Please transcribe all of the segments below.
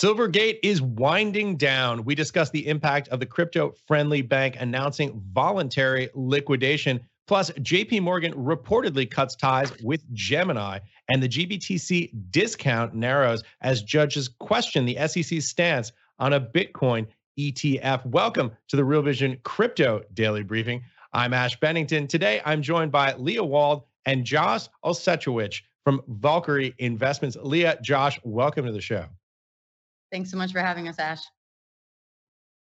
Silvergate is winding down. We discussed the impact of the crypto friendly bank announcing voluntary liquidation. Plus, JP Morgan reportedly cuts ties with Gemini, and the GBTC discount narrows as judges question the SEC's stance on a Bitcoin ETF. Welcome to the Real Vision Crypto Daily Briefing. I'm Ash Bennington. Today, I'm joined by Leah Wald and Josh Olszewicz from Valkyrie Investments. Leah, Josh, welcome to the show. Thanks so much for having us, Ash.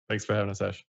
Thanks for having us, Ash.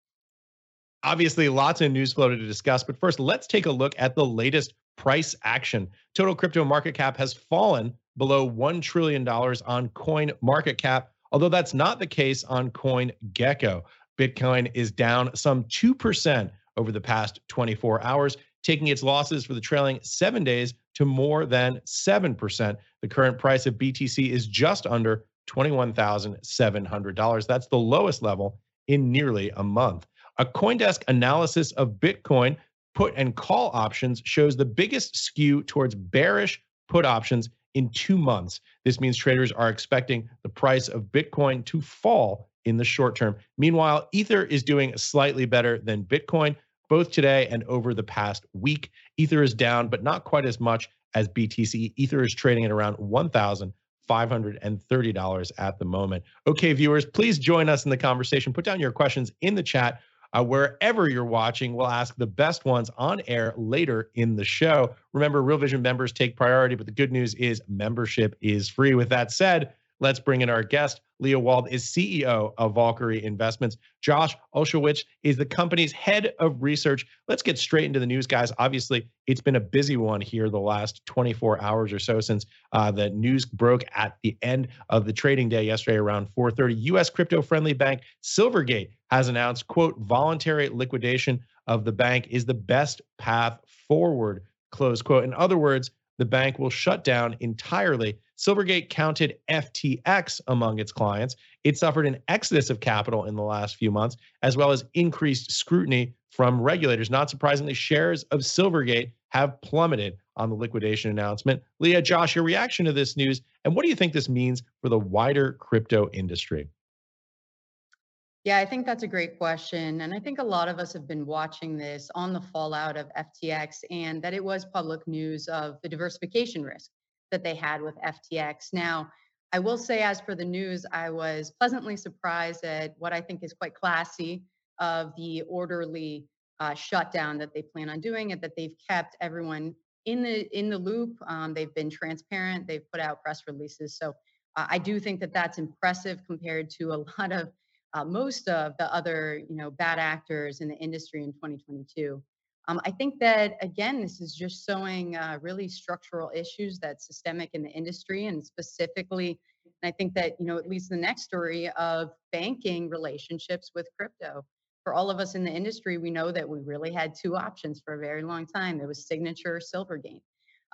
Obviously, lots of news flow to discuss, but first, let's take a look at the latest price action. Total crypto market cap has fallen below $1 trillion on coin market cap, although that's not the case on Coin Gecko. Bitcoin is down some 2% over the past 24 hours, taking its losses for the trailing seven days to more than 7%. The current price of BTC is just under $21,700. That's the lowest level in nearly a month. A Coindesk analysis of Bitcoin put and call options shows the biggest skew towards bearish put options in two months. This means traders are expecting the price of Bitcoin to fall in the short term. Meanwhile, Ether is doing slightly better than Bitcoin, both today and over the past week. Ether is down, but not quite as much as BTC. Ether is trading at around 1,000. $530 at the moment. Okay, viewers, please join us in the conversation. Put down your questions in the chat. Uh, wherever you're watching, we'll ask the best ones on air later in the show. Remember, Real Vision members take priority, but the good news is membership is free. With that said, let's bring in our guest. Leah Wald is CEO of Valkyrie Investments. Josh Olszewicz is the company's head of research. Let's get straight into the news, guys. Obviously, it's been a busy one here the last 24 hours or so since uh, the news broke at the end of the trading day yesterday around 4:30. U.S. crypto-friendly bank Silvergate has announced, "quote voluntary liquidation of the bank is the best path forward." Close quote. In other words, the bank will shut down entirely. Silvergate counted FTX among its clients. It suffered an exodus of capital in the last few months, as well as increased scrutiny from regulators. Not surprisingly, shares of Silvergate have plummeted on the liquidation announcement. Leah, Josh, your reaction to this news, and what do you think this means for the wider crypto industry? Yeah, I think that's a great question. And I think a lot of us have been watching this on the fallout of FTX and that it was public news of the diversification risk that they had with FTX. Now, I will say, as for the news, I was pleasantly surprised at what I think is quite classy of the orderly uh, shutdown that they plan on doing and that they've kept everyone in the in the loop. Um, they've been transparent. They've put out press releases. So uh, I do think that that's impressive compared to a lot of uh, most of the other you know bad actors in the industry in 2022 um, i think that again this is just showing uh, really structural issues that's systemic in the industry and specifically and i think that you know at least the next story of banking relationships with crypto. For all of us in the industry we know that we really had two options for a very long time. There was signature silvergate.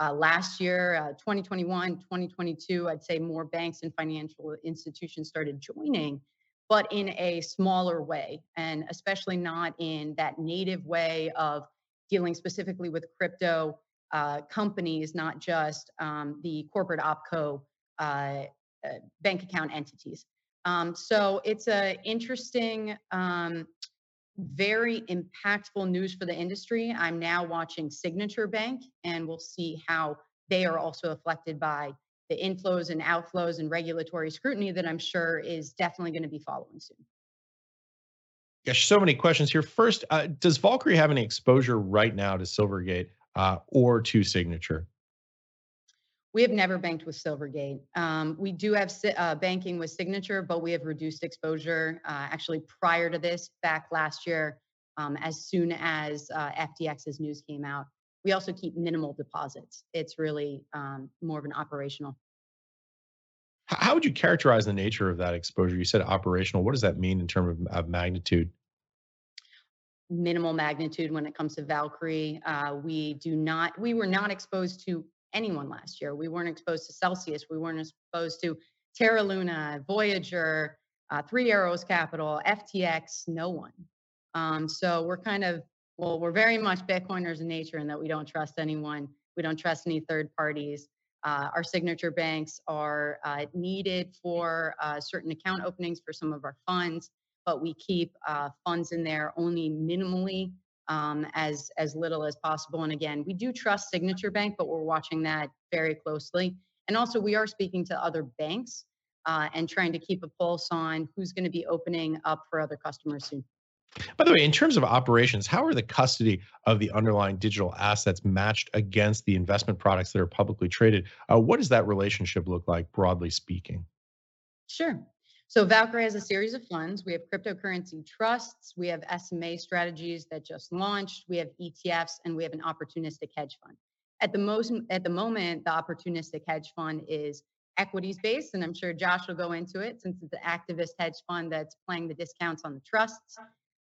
Uh, last year, uh, 2021, 2022, I'd say more banks and financial institutions started joining but in a smaller way, and especially not in that native way of dealing specifically with crypto uh, companies, not just um, the corporate opco uh, uh, bank account entities. Um, so it's a interesting, um, very impactful news for the industry. I'm now watching Signature Bank, and we'll see how they are also affected by the inflows and outflows and regulatory scrutiny that I'm sure is definitely going to be following soon. Gosh, so many questions here. First, uh, does Valkyrie have any exposure right now to Silvergate uh, or to Signature? We have never banked with Silvergate. Um, we do have uh, banking with Signature, but we have reduced exposure. Uh, actually, prior to this, back last year, um, as soon as uh, FTX's news came out, we also keep minimal deposits. It's really um, more of an operational How would you characterize the nature of that exposure? You said operational. What does that mean in terms of, of magnitude? Minimal magnitude when it comes to Valkyrie. Uh, we do not. We were not exposed to anyone last year. We weren't exposed to Celsius. We weren't exposed to Terra Luna, Voyager, uh, Three Arrows Capital, FTX. No one. Um, so we're kind of well, we're very much Bitcoiners in nature in that we don't trust anyone. We don't trust any third parties. Uh, our signature banks are uh, needed for uh, certain account openings for some of our funds, but we keep uh, funds in there only minimally um, as as little as possible. And again, we do trust Signature Bank, but we're watching that very closely. And also, we are speaking to other banks uh, and trying to keep a pulse on who's going to be opening up for other customers soon. By the way, in terms of operations, how are the custody of the underlying digital assets matched against the investment products that are publicly traded? Uh, what does that relationship look like, broadly speaking? Sure. So Valkyrie has a series of funds. We have cryptocurrency trusts. We have SMA strategies that just launched. We have ETFs, and we have an opportunistic hedge fund. At the most, at the moment, the opportunistic hedge fund is equities based, and I'm sure Josh will go into it since it's an activist hedge fund that's playing the discounts on the trusts.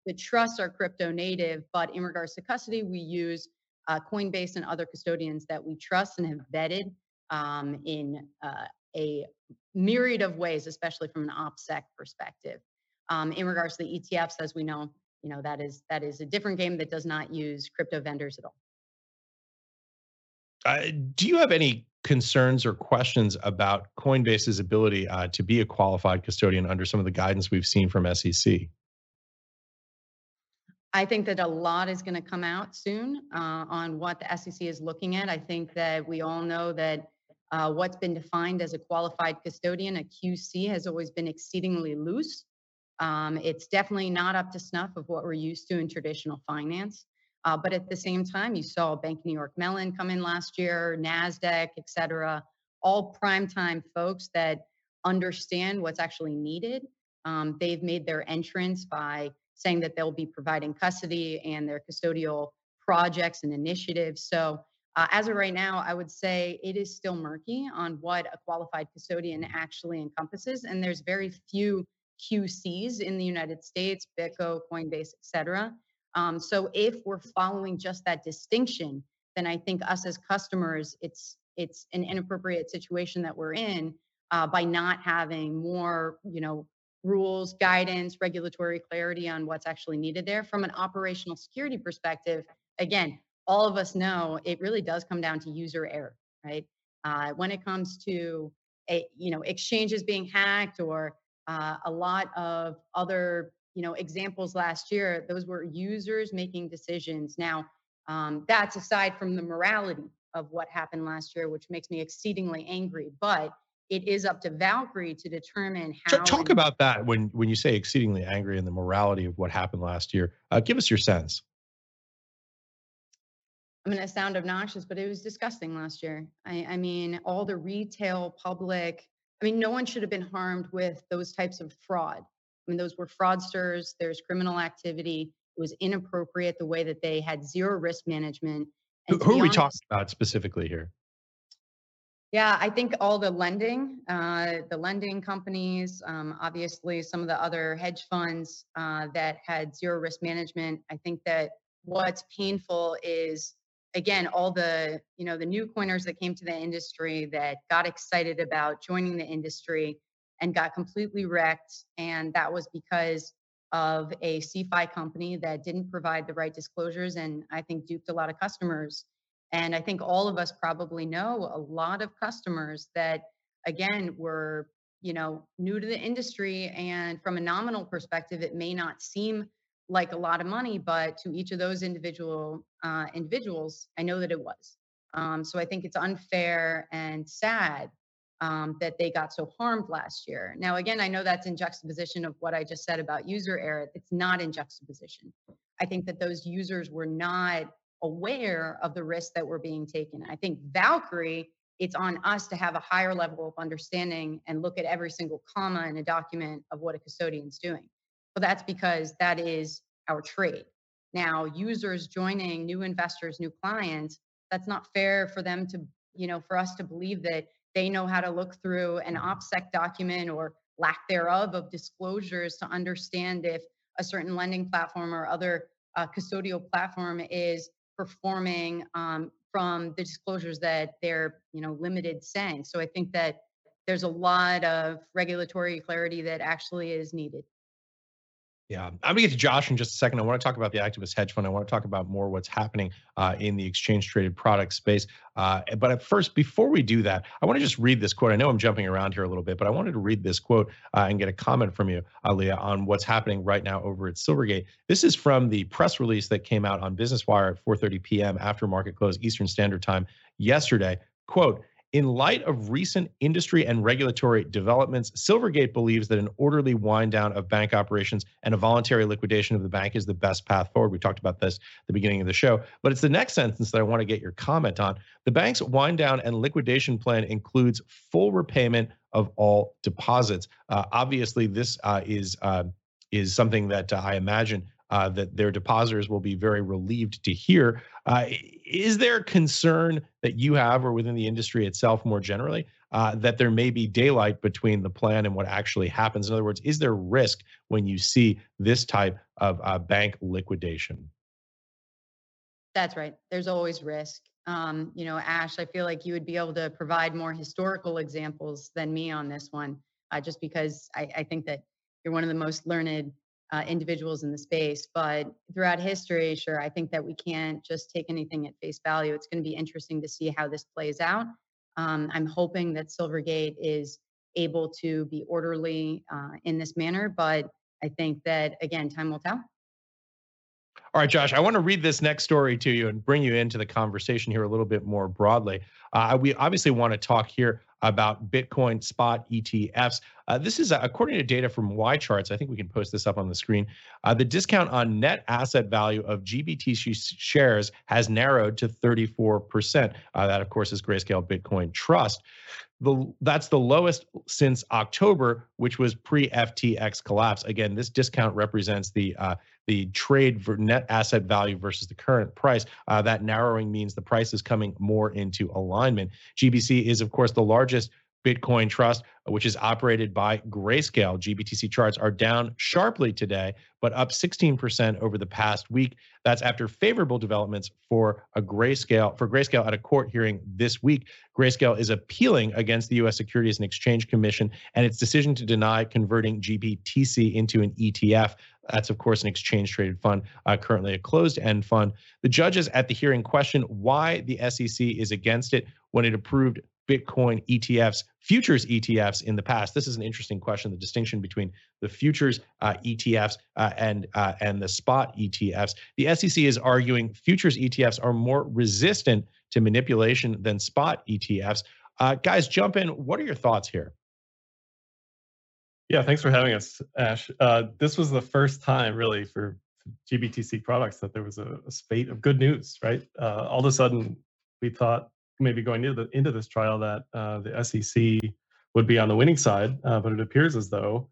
The trusts are crypto native, but in regards to custody, we use uh, Coinbase and other custodians that we trust and have vetted um, in uh, a myriad of ways, especially from an OPSEC perspective. Um, in regards to the ETFs, as we know, you know that is that is a different game that does not use crypto vendors at all. Uh, do you have any concerns or questions about Coinbase's ability uh, to be a qualified custodian under some of the guidance we've seen from SEC? I think that a lot is going to come out soon uh, on what the SEC is looking at. I think that we all know that uh, what's been defined as a qualified custodian, a QC, has always been exceedingly loose. Um, it's definitely not up to snuff of what we're used to in traditional finance. Uh, but at the same time, you saw Bank New York Mellon come in last year, NASDAQ, et cetera, all primetime folks that understand what's actually needed. Um, they've made their entrance by saying that they'll be providing custody and their custodial projects and initiatives. So uh, as of right now, I would say it is still murky on what a qualified custodian actually encompasses, and there's very few QCs in the United States, BitGo, Coinbase, et cetera. Um, so if we're following just that distinction, then I think us as customers, it's it's an inappropriate situation that we're in uh, by not having more, you know, rules, guidance, regulatory clarity on what's actually needed there. From an operational security perspective, again, all of us know it really does come down to user error, right? Uh, when it comes to a, you know exchanges being hacked or uh, a lot of other you know examples last year, those were users making decisions. Now um, that's aside from the morality of what happened last year, which makes me exceedingly angry. But it is up to Valkyrie to determine how. Talk about that when when you say exceedingly angry and the morality of what happened last year. Uh, give us your sense. I'm going to sound obnoxious, but it was disgusting last year. I, I mean, all the retail public. I mean, no one should have been harmed with those types of fraud. I mean, those were fraudsters. There's criminal activity. It was inappropriate the way that they had zero risk management. Who, who are we talking about specifically here? Yeah, I think all the lending, uh, the lending companies, um, obviously some of the other hedge funds uh, that had zero risk management. I think that what's painful is again all the you know the new coiners that came to the industry that got excited about joining the industry and got completely wrecked, and that was because of a CeFi company that didn't provide the right disclosures and I think duped a lot of customers and I think all of us probably know a lot of customers that, again, were you know new to the industry, and from a nominal perspective, it may not seem like a lot of money, but to each of those individual uh, individuals, I know that it was. Um, so I think it's unfair and sad um, that they got so harmed last year. Now, again, I know that's in juxtaposition of what I just said about user error. It's not in juxtaposition. I think that those users were not aware of the risks that were being taken. I think Valkyrie, it's on us to have a higher level of understanding and look at every single comma in a document of what a custodian's doing. Well, that's because that is our trade. Now, users joining new investors, new clients, that's not fair for them to, you know, for us to believe that they know how to look through an OPSEC document or lack thereof of disclosures to understand if a certain lending platform or other uh, custodial platform is performing um, from the disclosures that they're you know limited saying. So I think that there's a lot of regulatory clarity that actually is needed. Yeah, I'm gonna get to Josh in just a second. I want to talk about the activist hedge fund. I want to talk about more what's happening uh, in the exchange traded product space. Uh, but at first, before we do that, I want to just read this quote. I know I'm jumping around here a little bit, but I wanted to read this quote uh, and get a comment from you, Leah, on what's happening right now over at Silvergate. This is from the press release that came out on Business Wire at 4:30 p.m. after market close Eastern Standard Time yesterday. Quote in light of recent industry and regulatory developments, Silvergate believes that an orderly wind down of bank operations and a voluntary liquidation of the bank is the best path forward. We talked about this at the beginning of the show, but it's the next sentence that I want to get your comment on. The bank's wind down and liquidation plan includes full repayment of all deposits. Uh, obviously, this uh, is uh, is something that uh, I imagine uh, that their depositors will be very relieved to hear. Uh, is there a concern that you have, or within the industry itself more generally, uh, that there may be daylight between the plan and what actually happens? In other words, is there risk when you see this type of uh, bank liquidation? That's right. There's always risk. Um, you know, Ash, I feel like you would be able to provide more historical examples than me on this one, uh, just because I, I think that you're one of the most learned uh, individuals in the space. But throughout history, sure, I think that we can't just take anything at face value. It's going to be interesting to see how this plays out. Um, I'm hoping that Silvergate is able to be orderly uh, in this manner, but I think that, again, time will tell. All right, Josh, I want to read this next story to you and bring you into the conversation here a little bit more broadly. Uh, we obviously want to talk here about Bitcoin spot ETFs. Uh, this is uh, according to data from YCharts. I think we can post this up on the screen. Uh, the discount on net asset value of GBTC shares has narrowed to 34%. Uh, that, of course, is Grayscale Bitcoin Trust. The, that's the lowest since October, which was pre FTX collapse. Again, this discount represents the uh, the trade for net asset value versus the current price. Uh, that narrowing means the price is coming more into alignment. GBC is, of course, the largest Bitcoin Trust, which is operated by Grayscale. GBTC charts are down sharply today, but up 16% over the past week. That's after favorable developments for a Grayscale for Grayscale at a court hearing this week. Grayscale is appealing against the U.S. Securities and Exchange Commission and its decision to deny converting GBTC into an ETF. That's, of course, an exchange traded fund, uh, currently a closed end fund. The judges at the hearing questioned why the SEC is against it when it approved Bitcoin ETFs, futures ETFs in the past? This is an interesting question. The distinction between the futures uh, ETFs uh, and uh, and the spot ETFs. The SEC is arguing futures ETFs are more resistant to manipulation than spot ETFs. Uh, guys, jump in. What are your thoughts here? Yeah, thanks for having us, Ash. Uh, this was the first time, really, for GBTC products that there was a, a spate of good news. Right, uh, all of a sudden, we thought maybe going into the, into this trial that uh, the SEC would be on the winning side, uh, but it appears as though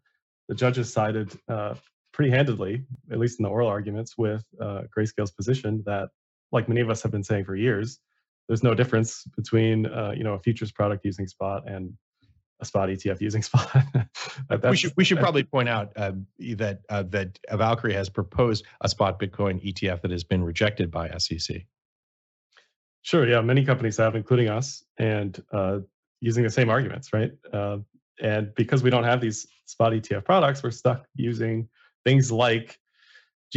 the judges sided uh, pretty handedly, at least in the oral arguments, with uh, Grayscale's position that, like many of us have been saying for years, there's no difference between uh, you know a futures product using spot and a spot ETF using spot. we should we should probably point out uh, that uh, that Valkyrie has proposed a spot Bitcoin ETF that has been rejected by SEC. Sure. Yeah, many companies have, including us, and uh, using the same arguments, right? Uh, and because we don't have these spot ETF products, we're stuck using things like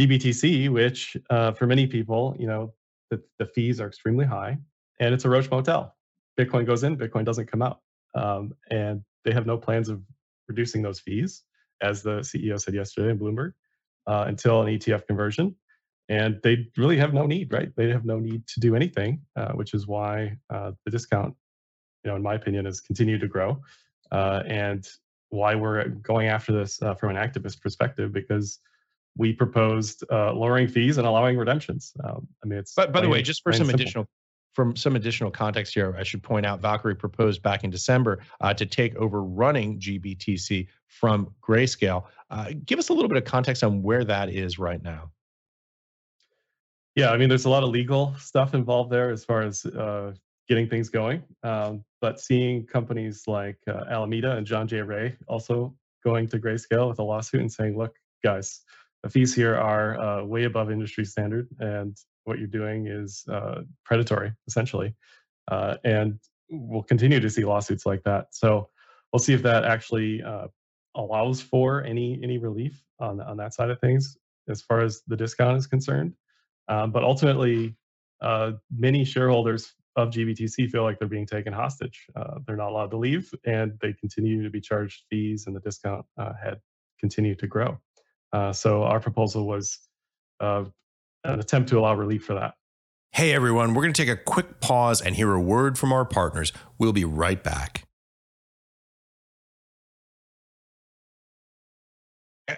GBTC, which uh, for many people, you know, the, the fees are extremely high, and it's a roach motel. Bitcoin goes in, Bitcoin doesn't come out, um, and they have no plans of reducing those fees, as the CEO said yesterday in Bloomberg, uh, until an ETF conversion and they really have no need, right? They have no need to do anything, uh, which is why uh, the discount, you know, in my opinion, has continued to grow, uh, and why we're going after this uh, from an activist perspective because we proposed uh, lowering fees and allowing redemptions. Um, I mean, it's. But by the way, just for some simple. additional from some additional context here, I should point out Valkyrie proposed back in December uh, to take over running GBTC from Grayscale. Uh, give us a little bit of context on where that is right now. Yeah, I mean, there's a lot of legal stuff involved there as far as uh, getting things going. Um, but seeing companies like uh, Alameda and John J. Ray also going to grayscale with a lawsuit and saying, look, guys, the fees here are uh, way above industry standard, and what you're doing is uh, predatory, essentially. Uh, and we'll continue to see lawsuits like that. So we'll see if that actually uh, allows for any any relief on on that side of things as far as the discount is concerned. Um, but ultimately, uh, many shareholders of GBTC feel like they're being taken hostage. Uh, they're not allowed to leave, and they continue to be charged fees, and the discount uh, had continued to grow. Uh, so our proposal was uh, an attempt to allow relief for that. Hey everyone, we're going to take a quick pause and hear a word from our partners. We'll be right back.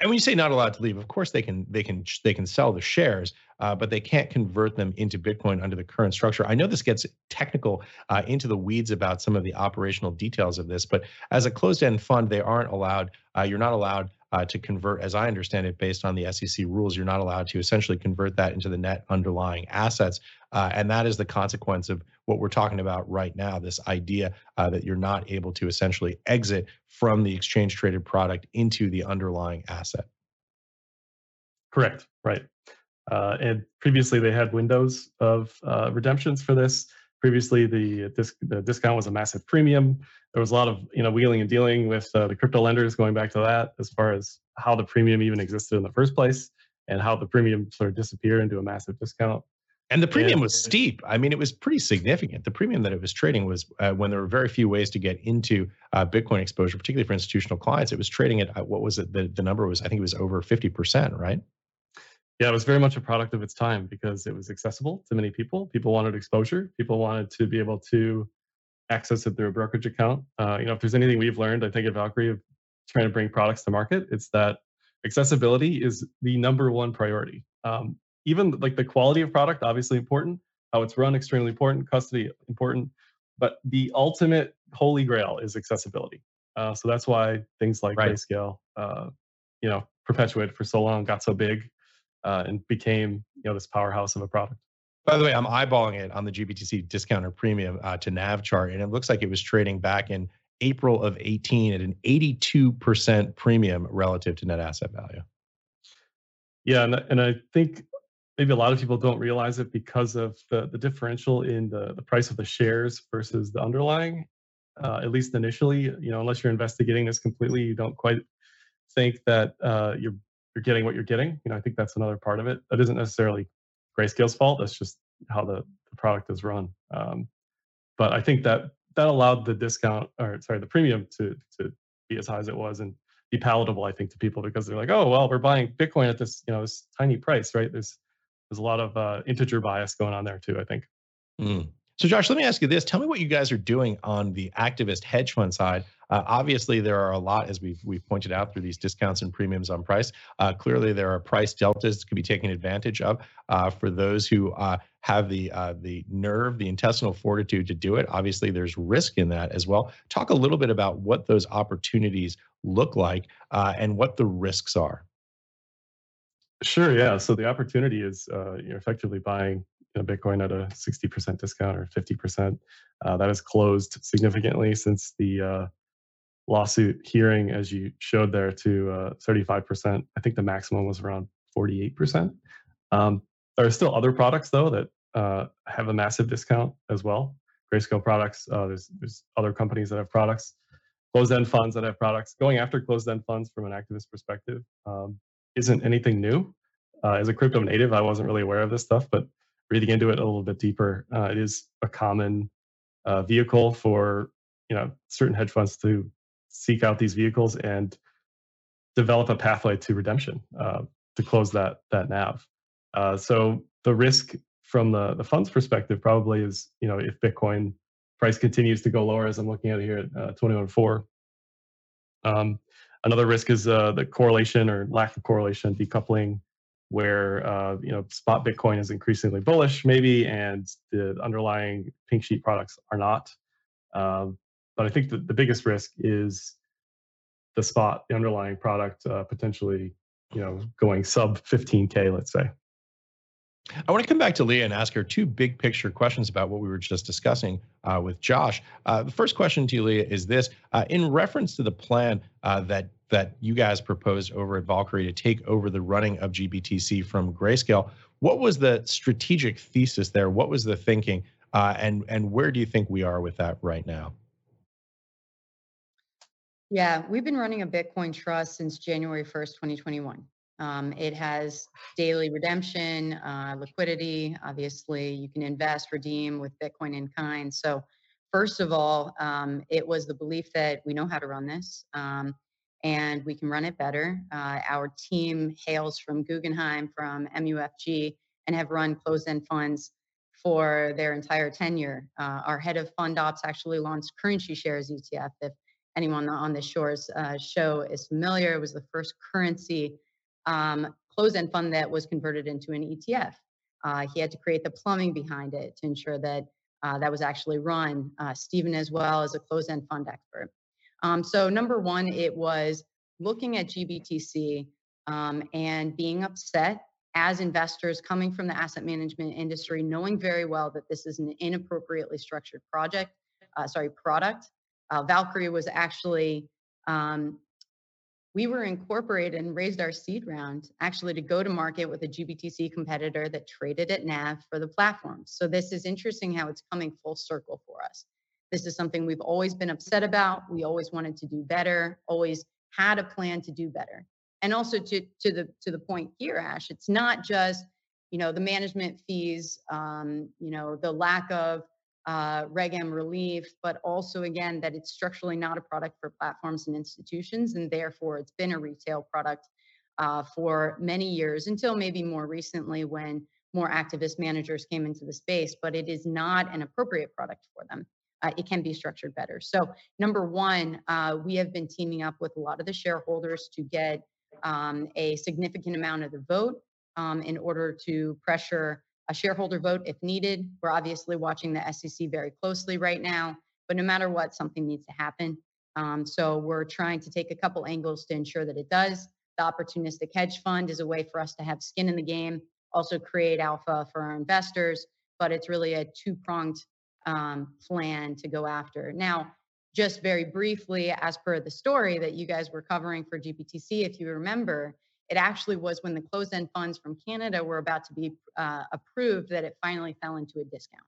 And when you say not allowed to leave, of course they can they can they can sell the shares, uh, but they can't convert them into Bitcoin under the current structure. I know this gets technical uh, into the weeds about some of the operational details of this, but as a closed-end fund, they aren't allowed. Uh, you're not allowed uh, to convert, as I understand it, based on the SEC rules, you're not allowed to essentially convert that into the net underlying assets. Uh, and that is the consequence of what we're talking about right now this idea uh, that you're not able to essentially exit from the exchange traded product into the underlying asset. Correct, right. Uh, and previously they had windows of uh, redemptions for this. Previously, the, disc, the discount was a massive premium there was a lot of you know wheeling and dealing with uh, the crypto lenders going back to that as far as how the premium even existed in the first place and how the premium sort of disappeared into a massive discount and the premium and, was steep i mean it was pretty significant the premium that it was trading was uh, when there were very few ways to get into uh, bitcoin exposure particularly for institutional clients it was trading at uh, what was it the, the number was i think it was over 50% right yeah, it was very much a product of its time because it was accessible to many people. People wanted exposure. People wanted to be able to access it through a brokerage account. Uh, you know, if there's anything we've learned, I think at Valkyrie of trying to bring products to market, it's that accessibility is the number one priority. Um, even like the quality of product, obviously important, how it's run, extremely important, custody important, but the ultimate holy grail is accessibility. Uh, so that's why things like right. Grayscale, uh, you know, perpetuated for so long, got so big, uh, and became you know this powerhouse of a product. By the way, I'm eyeballing it on the GBTC discounter premium uh, to NAV chart, and it looks like it was trading back in April of 18 at an 82% premium relative to net asset value. Yeah, and, and I think maybe a lot of people don't realize it because of the, the differential in the, the price of the shares versus the underlying. Uh, at least initially, you know, unless you're investigating this completely, you don't quite think that uh, you're you're getting what you're getting. You know, I think that's another part of it. That isn't necessarily Grayscale's fault. That's just how the, the product is run. Um, but I think that that allowed the discount, or sorry, the premium to to be as high as it was and be palatable. I think to people because they're like, oh well, we're buying Bitcoin at this you know this tiny price, right? There's there's a lot of uh, integer bias going on there too. I think. Mm. So, Josh, let me ask you this. Tell me what you guys are doing on the activist hedge fund side. Uh, obviously, there are a lot, as we've, we've pointed out, through these discounts and premiums on price. Uh, clearly, there are price deltas that can be taken advantage of uh, for those who uh, have the uh, the nerve, the intestinal fortitude to do it. Obviously, there's risk in that as well. Talk a little bit about what those opportunities look like uh, and what the risks are. Sure. Yeah. So the opportunity is you're effectively buying you know, Bitcoin at a 60% discount or 50%. Uh, that has closed significantly since the uh, lawsuit hearing, as you showed there, to uh, 35%. I think the maximum was around 48%. Um, there are still other products, though, that uh, have a massive discount as well. Grayscale products, uh, there's, there's other companies that have products, closed-end funds that have products. Going after closed-end funds from an activist perspective um, isn't anything new. Uh, as a crypto native, I wasn't really aware of this stuff, but reading into it a little bit deeper, uh, it is a common uh, vehicle for you know certain hedge funds to seek out these vehicles and develop a pathway to redemption uh, to close that that NAV. Uh, so the risk from the the fund's perspective probably is you know if Bitcoin price continues to go lower as I'm looking at it here at uh, 21.4. Um, another risk is uh, the correlation or lack of correlation, decoupling where uh, you know spot Bitcoin is increasingly bullish, maybe, and the underlying pink sheet products are not. Um, but I think the, the biggest risk is the spot, the underlying product, uh, potentially, you know, going sub 15k, let's say. I want to come back to Leah and ask her two big picture questions about what we were just discussing uh, with Josh. Uh, the first question to you, Leah, is this: uh, in reference to the plan uh, that that you guys proposed over at Valkyrie to take over the running of GBTC from Grayscale, what was the strategic thesis there? What was the thinking, uh, and and where do you think we are with that right now? Yeah, we've been running a Bitcoin trust since January 1st, 2021. Um, it has daily redemption, uh, liquidity. Obviously, you can invest, redeem with Bitcoin in kind. So, first of all, um, it was the belief that we know how to run this um, and we can run it better. Uh, our team hails from Guggenheim, from MUFG, and have run closed end funds for their entire tenure. Uh, our head of fund ops actually launched CurrencyShares ETF. If anyone on the shores uh, show is familiar, it was the first currency um, closed-end fund that was converted into an ETF. Uh, he had to create the plumbing behind it to ensure that uh, that was actually run. Uh, Stephen as well as a closed-end fund expert. Um, so number one, it was looking at GBTC um, and being upset as investors coming from the asset management industry, knowing very well that this is an inappropriately structured project, uh, sorry, product. Uh, Valkyrie was actually um, we were incorporated and raised our seed round actually to go to market with a GBTC competitor that traded at NAV for the platform. So this is interesting how it's coming full circle for us. This is something we've always been upset about. We always wanted to do better, always had a plan to do better. And also to, to the to the point here, Ash, it's not just you know the management fees, um, you know the lack of uh, Reg M relief, but also again that it's structurally not a product for platforms and institutions, and therefore it's been a retail product uh, for many years until maybe more recently when more activist managers came into the space. But it is not an appropriate product for them. Uh, it can be structured better. So number one, uh, we have been teaming up with a lot of the shareholders to get um, a significant amount of the vote um, in order to pressure a shareholder vote if needed. We're obviously watching the SEC very closely right now, but no matter what, something needs to happen. Um, so we're trying to take a couple angles to ensure that it does. The opportunistic hedge fund is a way for us to have skin in the game, also create alpha for our investors, but it's really a two pronged um, plan to go after. Now, just very briefly, as per the story that you guys were covering for GBTC, if you remember, it actually was when the closed-end funds from Canada were about to be uh, approved that it finally fell into a discount.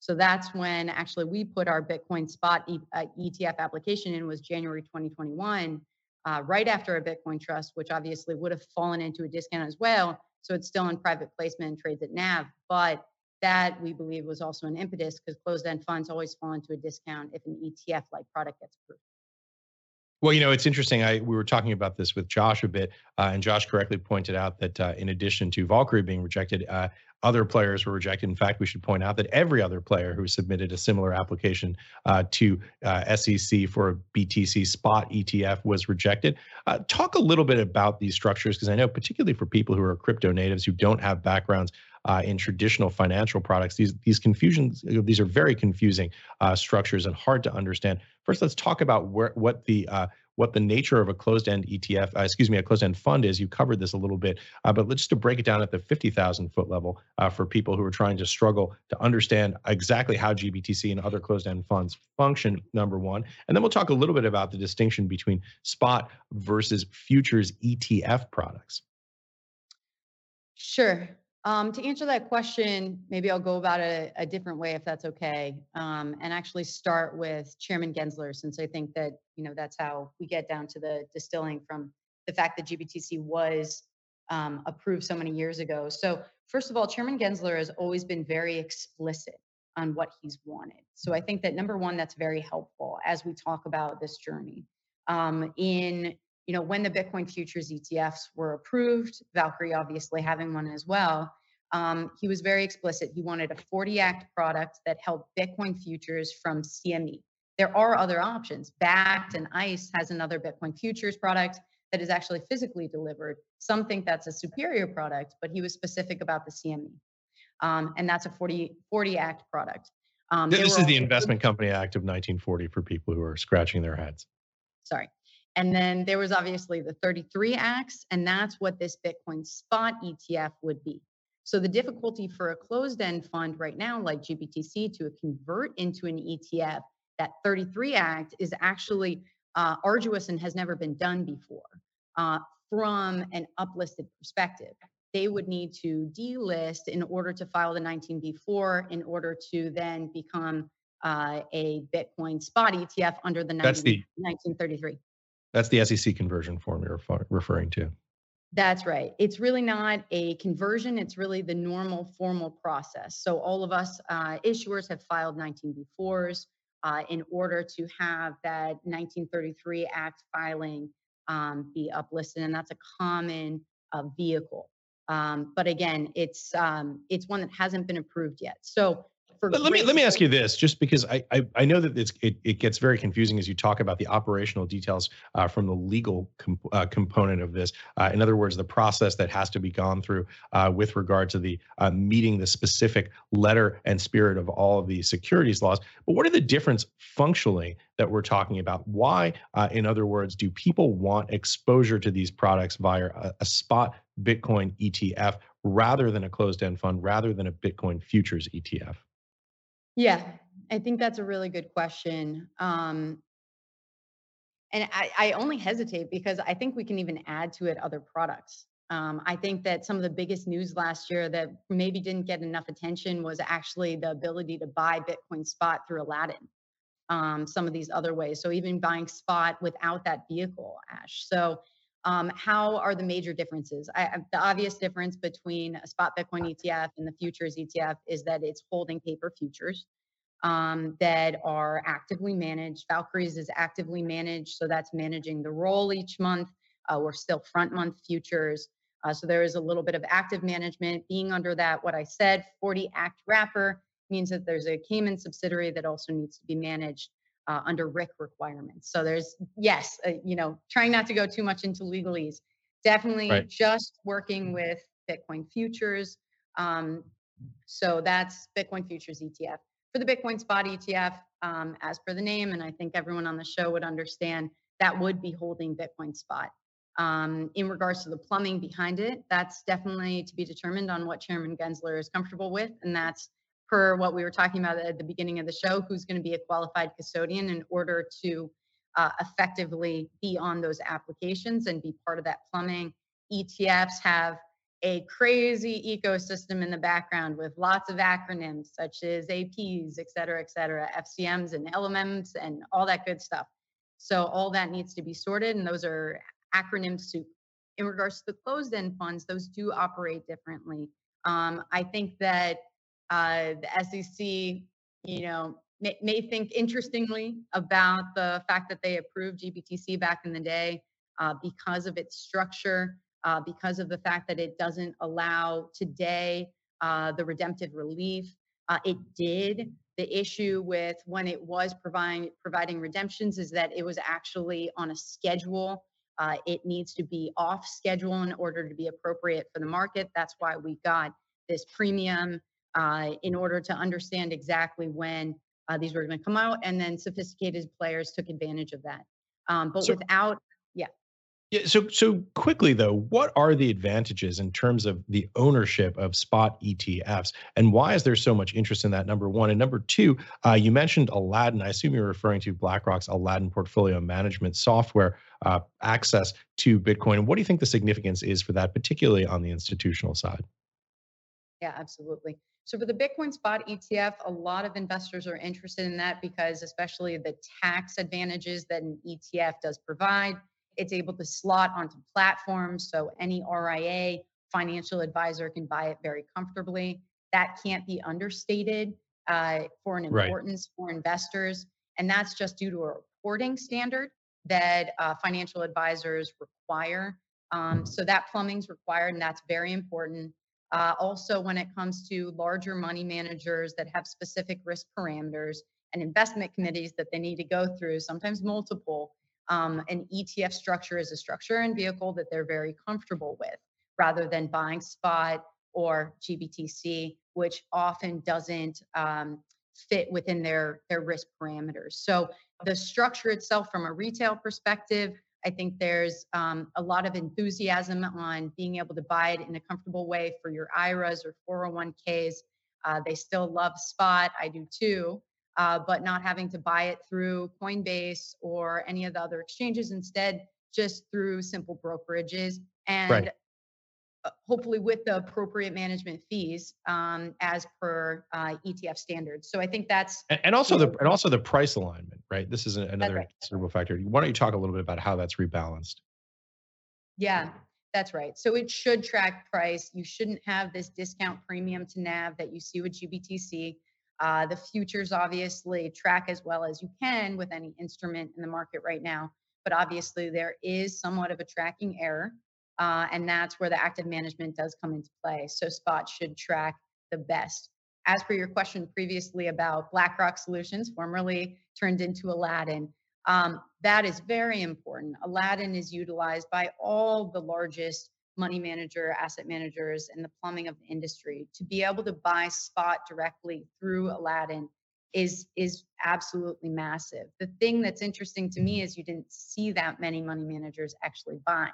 So that's when actually we put our Bitcoin spot e- uh, ETF application in was January 2021, uh, right after a Bitcoin trust, which obviously would have fallen into a discount as well. So it's still in private placement and trades at NAV, but that we believe was also an impetus because closed-end funds always fall into a discount if an ETF-like product gets approved. Well, you know, it's interesting. I we were talking about this with Josh a bit, uh, and Josh correctly pointed out that uh, in addition to Valkyrie being rejected, uh, other players were rejected. In fact, we should point out that every other player who submitted a similar application uh, to uh, SEC for a BTC spot ETF was rejected. Uh, talk a little bit about these structures, because I know particularly for people who are crypto natives who don't have backgrounds uh, in traditional financial products. These these confusions these are very confusing uh, structures and hard to understand. First, let's talk about where what the uh, what the nature of a closed-end ETF, uh, excuse me, a closed-end fund is. You covered this a little bit, uh, but let's just to break it down at the 50,000 foot level uh, for people who are trying to struggle to understand exactly how GBTC and other closed-end funds function. Number one, and then we'll talk a little bit about the distinction between spot versus futures ETF products. Sure. Um, to answer that question, maybe I'll go about it a, a different way if that's okay, um, and actually start with Chairman Gensler, since I think that you know that's how we get down to the distilling from the fact that GBTC was um, approved so many years ago. So first of all, Chairman Gensler has always been very explicit on what he's wanted. So I think that number one, that's very helpful as we talk about this journey. Um, in you know, when the Bitcoin futures ETFs were approved, Valkyrie obviously having one as well, um, he was very explicit. He wanted a 40 Act product that held Bitcoin futures from CME. There are other options. Bakkt and ICE has another Bitcoin futures product that is actually physically delivered. Some think that's a superior product, but he was specific about the CME. Um, and that's a 40, 40 Act product. Um, this is the Investment Company Act of 1940 for people who are scratching their heads. Sorry. And then there was obviously the 33 acts, and that's what this Bitcoin spot ETF would be. So the difficulty for a closed-end fund right now, like GBTC, to convert into an ETF, that 33 Act is actually uh, arduous and has never been done before. Uh, from an uplisted perspective, they would need to delist in order to file the 19B4 in order to then become uh, a Bitcoin spot ETF under the, 90, the 1933. That's the SEC conversion form you're referring to. That's right. It's really not a conversion. It's really the normal formal process. So all of us uh, issuers have filed 19B4s uh, in order to have that 1933 Act filing um, be uplisted, and that's a common uh, vehicle. Um, but again, it's um, it's one that hasn't been approved yet. So let, let me let me ask you this, just because I I, I know that it's it, it gets very confusing as you talk about the operational details uh, from the legal comp- uh, component of this. Uh, in other words, the process that has to be gone through uh, with regard to the uh, meeting the specific letter and spirit of all of the securities laws. But what are the difference functionally that we're talking about? Why, uh, in other words, do people want exposure to these products via a, a spot Bitcoin ETF rather than a closed-end fund, rather than a Bitcoin futures ETF? Yeah, I think that's a really good question. Um, and I, I only hesitate because I think we can even add to it other products. Um, I think that some of the biggest news last year that maybe didn't get enough attention was actually the ability to buy Bitcoin spot through Aladdin. Um, some of these other ways. So even buying spot without that vehicle, Ash. So um, how are the major differences? I, the obvious difference between a spot Bitcoin ETF and the futures ETF is that it's holding paper futures um, that are actively managed. Valkyries is actively managed, so that's managing the roll each month. Uh, we're still front month futures. Uh, so there is a little bit of active management. Being under that, what I said, 40 Act wrapper means that there's a Cayman subsidiary that also needs to be managed uh, under RIC requirements. So there's yes, uh, you know, trying not to go too much into legalese. Definitely right. just working with Bitcoin futures. Um, so that's Bitcoin futures ETF. For the Bitcoin spot ETF, um, as per the name, and I think everyone on the show would understand that would be holding Bitcoin spot. Um, in regards to the plumbing behind it, that's definitely to be determined on what Chairman Gensler is comfortable with, and that's per what we were talking about at the beginning of the show, who's going to be a qualified custodian in order to uh, effectively be on those applications and be part of that plumbing. ETFs have a crazy ecosystem in the background with lots of acronyms such as APs, et cetera, et cetera, FCMs and LMMs and all that good stuff. So all that needs to be sorted, and those are acronym soup. In regards to the closed-end funds, those do operate differently. Um, I think that uh, the SEC, you know, may, may, think interestingly about the fact that they approved GBTC back in the day uh, because of its structure, uh, because of the fact that it doesn't allow today uh, the redemptive relief. Uh, it did. The issue with when it was providing providing redemptions is that it was actually on a schedule. Uh, it needs to be off schedule in order to be appropriate for the market. That's why we got this premium uh, in order to understand exactly when uh, these were going to come out. And then sophisticated players took advantage of that. Um, but so, without, yeah. Yeah. So, so quickly though, what are the advantages in terms of the ownership of spot ETFs, and why is there so much interest in that? Number one, and number two, uh, you mentioned Aladdin. I assume you're referring to BlackRock's Aladdin portfolio management software uh, access to Bitcoin. What do you think the significance is for that, particularly on the institutional side? Yeah, absolutely. So for the Bitcoin spot ETF, a lot of investors are interested in that because especially the tax advantages that an ETF does provide, it's able to slot onto platforms. So any RIA financial advisor can buy it very comfortably. That can't be understated uh, for an importance right. for investors. And that's just due to a reporting standard that uh, financial advisors require. Um, so that plumbing's required, and that's very important. Uh, also, when it comes to larger money managers that have specific risk parameters and investment committees that they need to go through, sometimes multiple, um, an ETF structure is a structure and vehicle that they're very comfortable with rather than buying spot or GBTC, which often doesn't um, fit within their, their risk parameters. So the structure itself from a retail perspective, I think there's um, a lot of enthusiasm on being able to buy it in a comfortable way for your IRAs or 401ks. Uh, they still love spot. I do too. Uh, but not having to buy it through Coinbase or any of the other exchanges, instead, just through simple brokerages. And right. Uh, hopefully with the appropriate management fees um, as per uh, ETF standards. So I think that's and, and also the and also the price alignment, right? This is another right. considerable factor. Why don't you talk a little bit about how that's rebalanced? Yeah, that's right. So it should track price. You shouldn't have this discount premium to NAV that you see with GBTC. Uh, the futures obviously track as well as you can with any instrument in the market right now, but obviously there is somewhat of a tracking error. Uh, and that's where the active management does come into play. So spot should track the best. As per your question previously about BlackRock Solutions, formerly turned into Aladdin, um, that is very important. Aladdin is utilized by all the largest money manager, asset managers, and the plumbing of the industry. To be able to buy spot directly through Aladdin is is absolutely massive. The thing that's interesting to me is you didn't see that many money managers actually buying.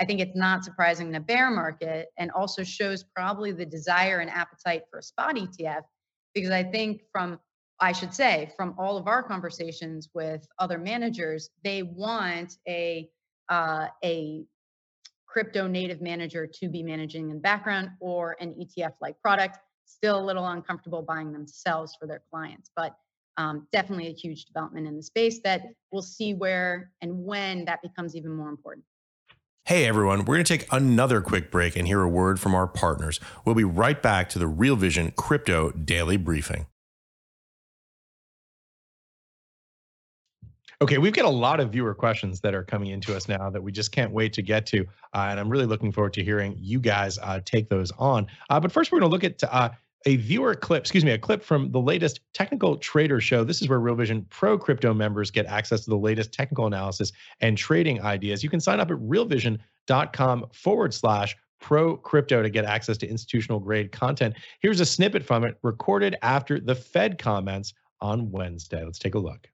I think it's not surprising in a bear market and also shows probably the desire and appetite for a spot ETF because I think from I should say from all of our conversations with other managers, they want a uh, a crypto native manager to be managing in the background or an ETF like product. Still a little uncomfortable buying themselves for their clients, but um, definitely a huge development in the space that we'll see where and when that becomes even more important. Hey everyone, we're going to take another quick break and hear a word from our partners. We'll be right back to the Real Vision Crypto Daily Briefing. Okay, we've got a lot of viewer questions that are coming into us now that we just can't wait to get to. Uh, and I'm really looking forward to hearing you guys uh, take those on. Uh, but first, we're going to look at uh, a viewer clip, excuse me, a clip from the latest Technical Trader Show. This is where Real Vision Pro crypto members get access to the latest technical analysis and trading ideas. You can sign up at realvision.com forward slash pro crypto to get access to institutional grade content. Here's a snippet from it recorded after the Fed comments on Wednesday. Let's take a look.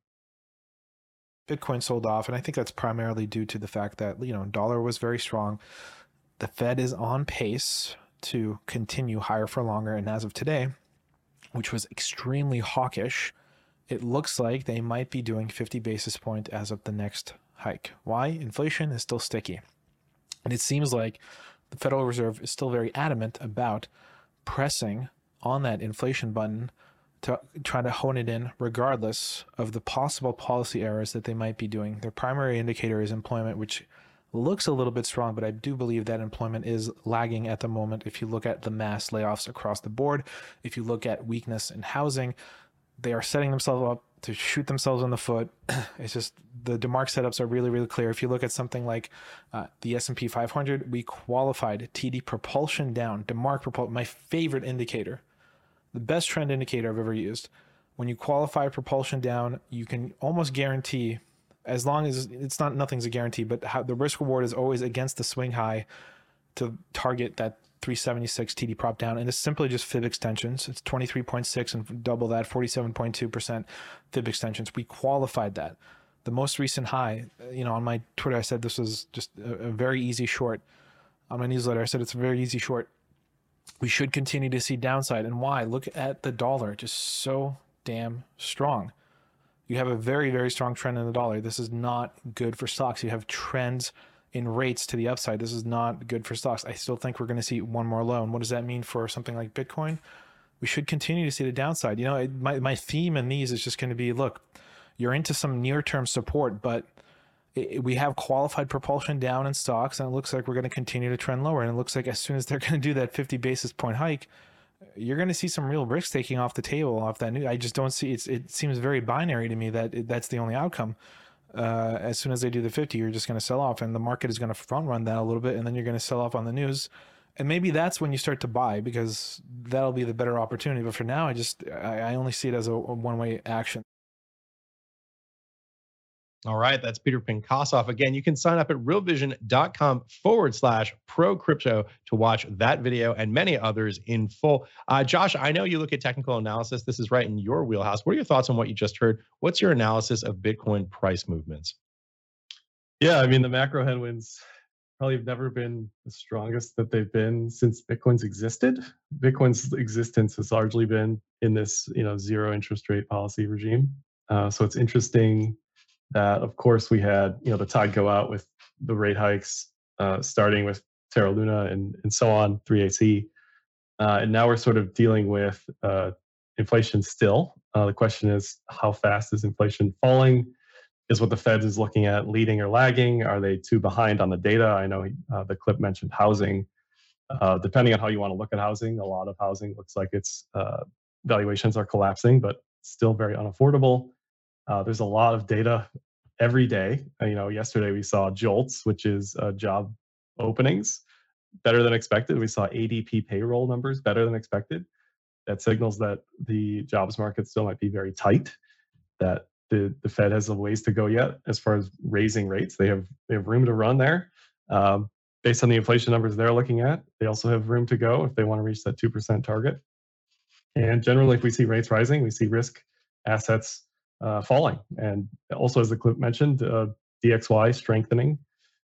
Bitcoin sold off, and I think that's primarily due to the fact that, you know, dollar was very strong. The Fed is on pace to continue higher for longer. And as of today, which was extremely hawkish, it looks like they might be doing 50 basis point as of the next hike. Why? Inflation is still sticky. And it seems like the Federal Reserve is still very adamant about pressing on that inflation button to try to hone it in regardless of the possible policy errors that they might be doing. Their primary indicator is employment, which looks a little bit strong, but I do believe that employment is lagging at the moment. If you look at the mass layoffs across the board, if you look at weakness in housing, they are setting themselves up to shoot themselves in the foot. It's just the DeMark setups are really, really clear. If you look at something like uh, the S&P 500, we qualified TD propulsion down. DeMark propulsion, my favorite indicator, the best trend indicator I've ever used. When you qualify propulsion down, you can almost guarantee as long as it's not nothing's a guarantee, but how, the risk reward is always against the swing high to target that 376 TD prop down, and it's simply just fib extensions. It's 23.6 and double that, 47.2% fib extensions. We qualified that. The most recent high, uh, you know, on my Twitter, I said this was just a, a very easy short. On my newsletter, I said it's a very easy short. We should continue to see downside, and why? Look at the dollar, just so damn strong you have a very, very strong trend in the dollar. This is not good for stocks. You have trends in rates to the upside. This is not good for stocks. I still think we're going to see one more low. And what does that mean for something like Bitcoin? We should continue to see the downside. You know, my, my theme in these is just going to be look, you're into some near term support, but it, we have qualified propulsion down in stocks, and it looks like we're going to continue to trend lower. And it looks like as soon as they're going to do that 50 basis point hike, you're going to see some real risk taking off the table off that news. I just don't see it's. It seems very binary to me that that's the only outcome. Uh, as soon as they do the 50, you're just going to sell off, and the market is going to front run that a little bit, and then you're going to sell off on the news, and maybe that's when you start to buy because that'll be the better opportunity. But for now, I just I, I only see it as a, a one way action. All right, that's Peter Pinkossoff. Again, you can sign up at realvision.com forward slash pro crypto to watch that video and many others in full. Uh, Josh, I know you look at technical analysis. This is right in your wheelhouse. What are your thoughts on what you just heard? What's your analysis of Bitcoin price movements? Yeah, I mean the macro headwinds probably have never been the strongest that they've been since Bitcoin's existed. Bitcoin's existence has largely been in this, you know, zero interest rate policy regime. Uh, so it's interesting that, of course, we had, you know, the tide go out with the rate hikes, uh, starting with Terra Luna and and so on, 3AC, uh, and now we're sort of dealing with uh, inflation still. Uh, the question is, how fast is inflation falling? is what the Fed is looking at leading or lagging? Are they too behind on the data? I know uh, the clip mentioned housing. Uh, depending on how you want to look at housing, a lot of housing looks like its valuations are collapsing, but still very unaffordable. Uh, there's a lot of data every day. Uh, you know, yesterday we saw JOLTS, which is uh, job openings, better than expected. We saw ADP payroll numbers better than expected. That signals that the jobs market still might be very tight. That the, the Fed has a ways to go yet as far as raising rates. They have they have room to run there. Um, based on the inflation numbers they're looking at, they also have room to go if they want to reach that two percent target. And generally, if we see rates rising, we see risk assets falling. And also, as the clip mentioned, uh, DXY strengthening.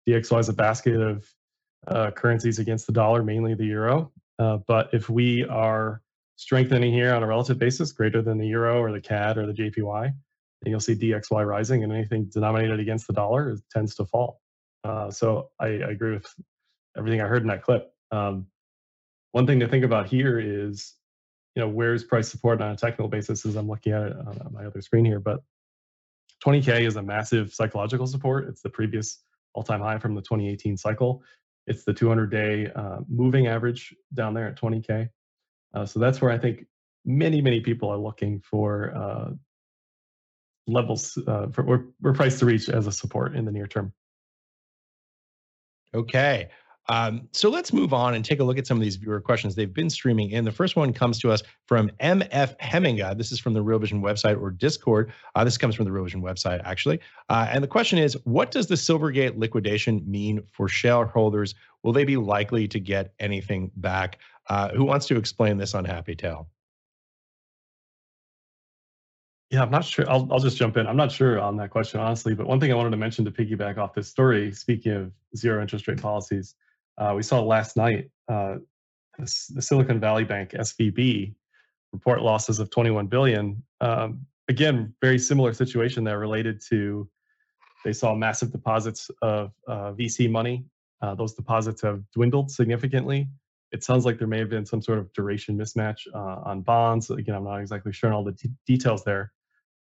DXY is a basket of uh, currencies against the dollar, mainly the euro. Uh, but if we are strengthening here on a relative basis, greater than the euro or the CAD or the JPY, and you'll see DXY rising, and anything denominated against the dollar tends to fall. Uh, so I, I, agree with everything I heard in that clip. Um, one thing to think about here is, you know, where's price support on a technical basis? As I'm looking at it on my other screen here, but 20k is a massive psychological support. It's the previous all-time high from the 2018 cycle. It's the 200-day uh, moving average down there at 20k. Uh, so that's where I think many many people are looking for uh, levels uh, for, we're priced to reach as a support in the near term. Okay. Um, so let's move on and take a look at some of these viewer questions they've been streaming in. The first one comes to us from MF Hemminga. This is from the Real Vision website or Discord. Uh, this comes from the Real Vision website, actually. Uh, and the question is What does the Silvergate liquidation mean for shareholders? Will they be likely to get anything back? Uh, who wants to explain this unhappy tale? Yeah, I'm not sure. I'll, I'll just jump in. I'm not sure on that question, honestly. But one thing I wanted to mention to piggyback off this story, speaking of zero interest rate policies, uh, we saw last night uh, the Silicon Valley Bank, SVB, report losses of 21 billion. Um, again, very similar situation there related to they saw massive deposits of uh, VC money. Uh, those deposits have dwindled significantly. It sounds like there may have been some sort of duration mismatch uh, on bonds. Again, I'm not exactly sure on all the details there.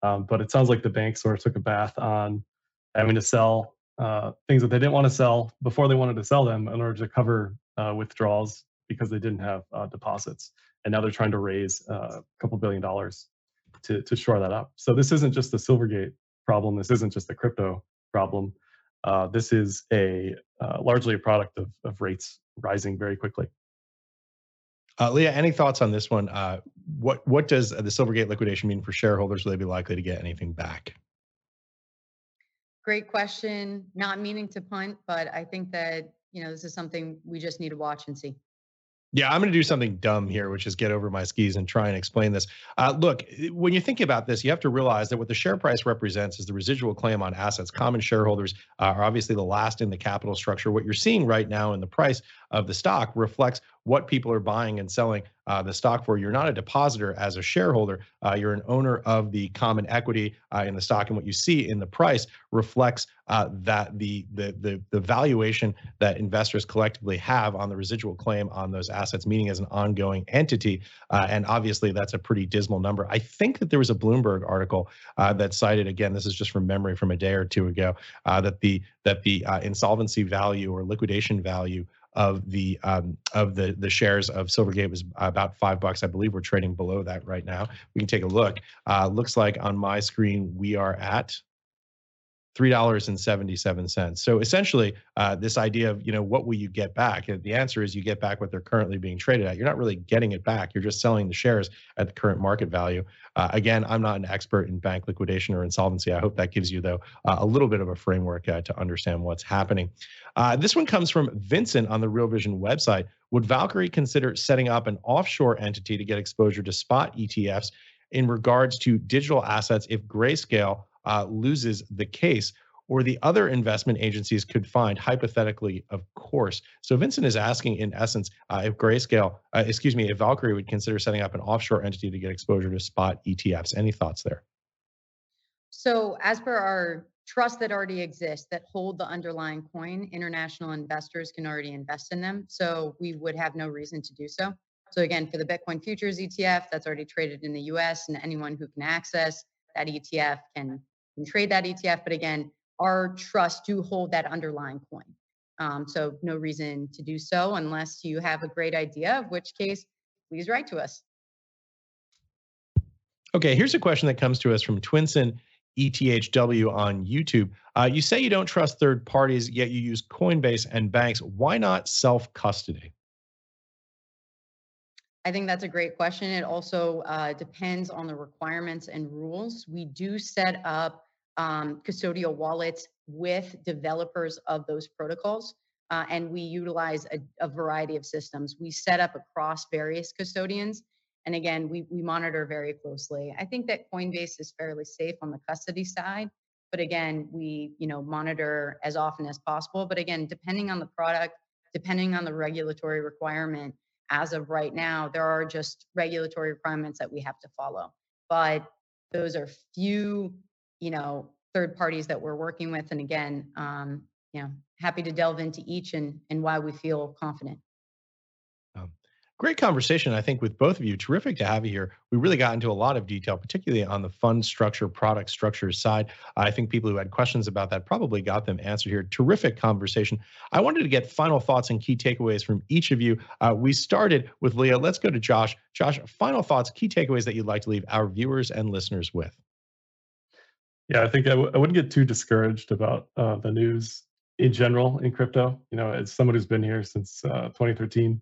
Um, but it sounds like the bank sort of took a bath on having to sell uh, things that they didn't want to sell before they wanted to sell them in order to cover uh, withdrawals because they didn't have uh, deposits. And now they're trying to raise uh, a couple billion dollars to, to shore that up. So this isn't just the Silvergate problem. This isn't just the crypto problem. Uh, this is a uh, largely a product of, of rates rising very quickly. Leah, any thoughts on this one? What what does the Silvergate liquidation mean for shareholders? Will they be likely to get anything back? Great question. Not meaning to punt, but I think that you know this is something we just need to watch and see. Yeah, I'm going to do something dumb here, which is get over my skis and try and explain this. Uh, look, when you think about this, you have to realize that what the share price represents is the residual claim on assets. Common shareholders uh, are obviously the last in the capital structure. What you're seeing right now in the price of the stock reflects what people are buying and selling uh, the stock for. You're not a depositor as a shareholder. Uh, you're an owner of the common equity uh, in the stock, and what you see in the price reflects uh, that the, the the the valuation that investors collectively have on the residual claim on those assets, meaning as an ongoing entity. Uh, and obviously, that's a pretty dismal number. I think that there was a Bloomberg article uh, that cited again. This is just from memory from a day or two ago that the that the insolvency value or liquidation value of the um, of the the shares of Silvergate was about five bucks. I believe we're trading below that right now. We can take a look. Uh, looks like on my screen we are at $3.77. So essentially, uh, this idea of, you know, what will you get back? The answer is you get back what they're currently being traded at. You're not really getting it back. You're just selling the shares at the current market value. Uh, again, I'm not an expert in bank liquidation or insolvency. I hope that gives you, though, uh, a little bit of a framework uh, to understand what's happening. Uh, this one comes from Vincent on the Real Vision website. Would Valkyrie consider setting up an offshore entity to get exposure to spot ETFs in regards to digital assets if Grayscale uh, loses the case? or the other investment agencies could find, hypothetically, of course. So Vincent is asking, in essence, uh, if Grayscale, uh, excuse me, if Valkyrie would consider setting up an offshore entity to get exposure to spot ETFs. Any thoughts there? So, as per our trust that already exists that hold the underlying coin, international investors can already invest in them. So, we would have no reason to do so. So, again, for the Bitcoin futures ETF, that's already traded in the US, and anyone who can access that ETF can, can trade that ETF. But again, our trusts do hold that underlying coin. Um, so, no reason to do so unless you have a great idea, of which case, please write to us. Okay, here's a question that comes to us from Twinson ETHW on YouTube. Uh, you say you don't trust third parties, yet you use Coinbase and banks. Why not self custody? I think that's a great question. It also uh, depends on the requirements and rules. We do set up um, custodial wallets with developers of those protocols, uh, and we utilize a, a variety of systems. We set up across various custodians and again, we, we monitor very closely. I think that Coinbase is fairly safe on the custody side, but again, we you know monitor as often as possible. But again, depending on the product, depending on the regulatory requirement, as of right now, there are just regulatory requirements that we have to follow. But those are few, you know, third parties that we're working with. And again, um, you know, happy to delve into each and and why we feel confident. Great conversation, I think, with both of you. Terrific to have you here. We really got into a lot of detail, particularly on the fund structure, product structure side. I think people who had questions about that probably got them answered here. Terrific conversation. I wanted to get final thoughts and key takeaways from each of you. Uh, we started with Leah. Let's go to Josh. Josh, final thoughts, key takeaways that you'd like to leave our viewers and listeners with. Yeah, I think I w- I wouldn't get too discouraged about uh, the news in general in crypto. You know, as someone who's been here since uh, 2013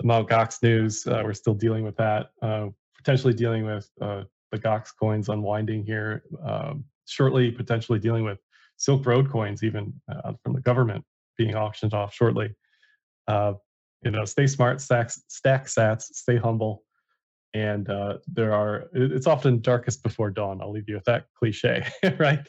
the Mt. Gox news. Uh, we're still dealing with that. Uh, potentially dealing with uh, the Gox coins unwinding here um, shortly. Potentially dealing with Silk Road coins, even uh, from the government being auctioned off shortly. Uh, you know, stay smart, stack, stack sats, stay humble, and uh, there are. It's often darkest before dawn. I'll leave you with that cliche, right?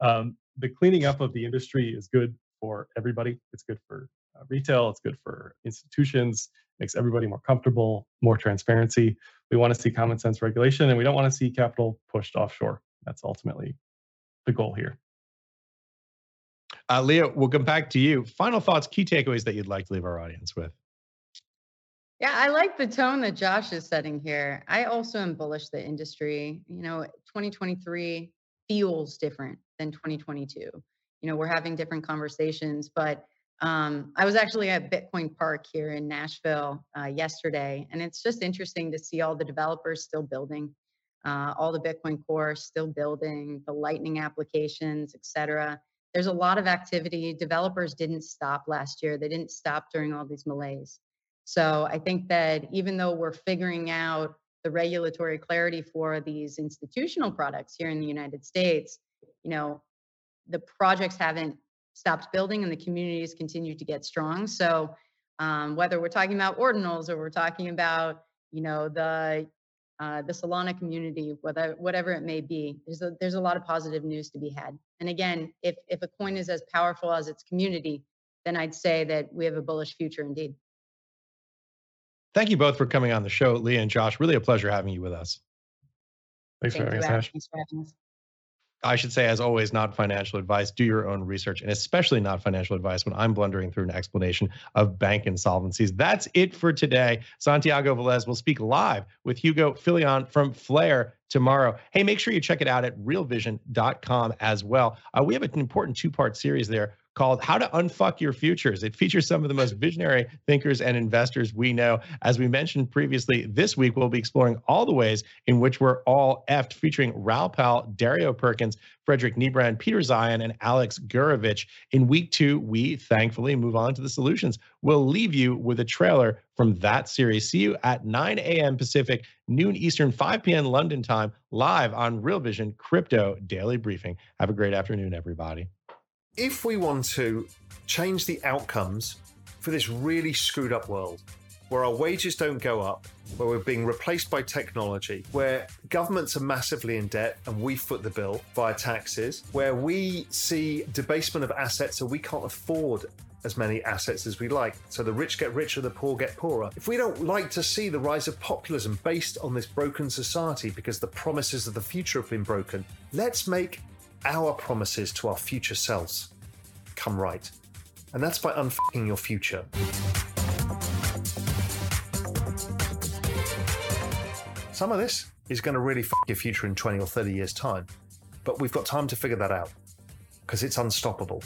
Um, the cleaning up of the industry is good for everybody. It's good for retail. It's good for institutions makes everybody more comfortable, more transparency. We want to see common sense regulation, and we don't want to see capital pushed offshore. That's ultimately the goal here. Uh, Leah, we'll come back to you. Final thoughts, key takeaways that you'd like to leave our audience with. Yeah, I like the tone that Josh is setting here. I also am bullish the industry. You know, 2023 feels different than 2022. You know, we're having different conversations, but um, I was actually at Bitcoin Park here in Nashville uh, yesterday, and it's just interesting to see all the developers still building, uh, all the Bitcoin Core still building, the Lightning applications, et cetera. There's a lot of activity. Developers didn't stop last year. They didn't stop during all these malaise. So I think that even though we're figuring out the regulatory clarity for these institutional products here in the United States, you know, the projects haven't stopped building and the communities continue to get strong. So um, whether we're talking about ordinals or we're talking about, you know, the uh, the Solana community, whether whatever it may be, there's a there's a lot of positive news to be had. And again, if if a coin is as powerful as its community, then I'd say that we have a bullish future indeed. Thank you both for coming on the show, Leah and Josh. Really a pleasure having you with us. Thanks Thank for having us, Thanks for having us. I should say, as always, not financial advice. Do your own research, and especially not financial advice when I'm blundering through an explanation of bank insolvencies. That's it for today. Santiago Velez will speak live with Hugo Philion from Flare tomorrow. Hey, make sure you check it out at realvision.com as well. Uh, we have an important two part series there called How to Unfuck Your Futures. It features some of the most visionary thinkers and investors we know. As we mentioned previously, this week we'll be exploring all the ways in which we're all effed, featuring Raoul Pal, Dario Perkins, Frederick Niebrand, Peter Zeihan, and Alex Gurevich. In week two, we thankfully move on to the solutions. We'll leave you with a trailer from that series. See you at 9 a.m. Pacific, noon Eastern, 5 p.m. London time, live on Real Vision Crypto Daily Briefing. Have a great afternoon, everybody if we want to change the outcomes for this really screwed up world, where our wages don't go up, where we're being replaced by technology, where governments are massively in debt and we foot the bill via taxes, where we see debasement of assets so we can't afford as many assets as we like. So the rich get richer, the poor get poorer. If we don't like to see the rise of populism based on this broken society because the promises of the future have been broken, let's make our promises to our future selves come right. And that's by unfucking your future. Some of this is going to really fuck your future in 20 or 30 years' time. But we've got time to figure that out because it's unstoppable.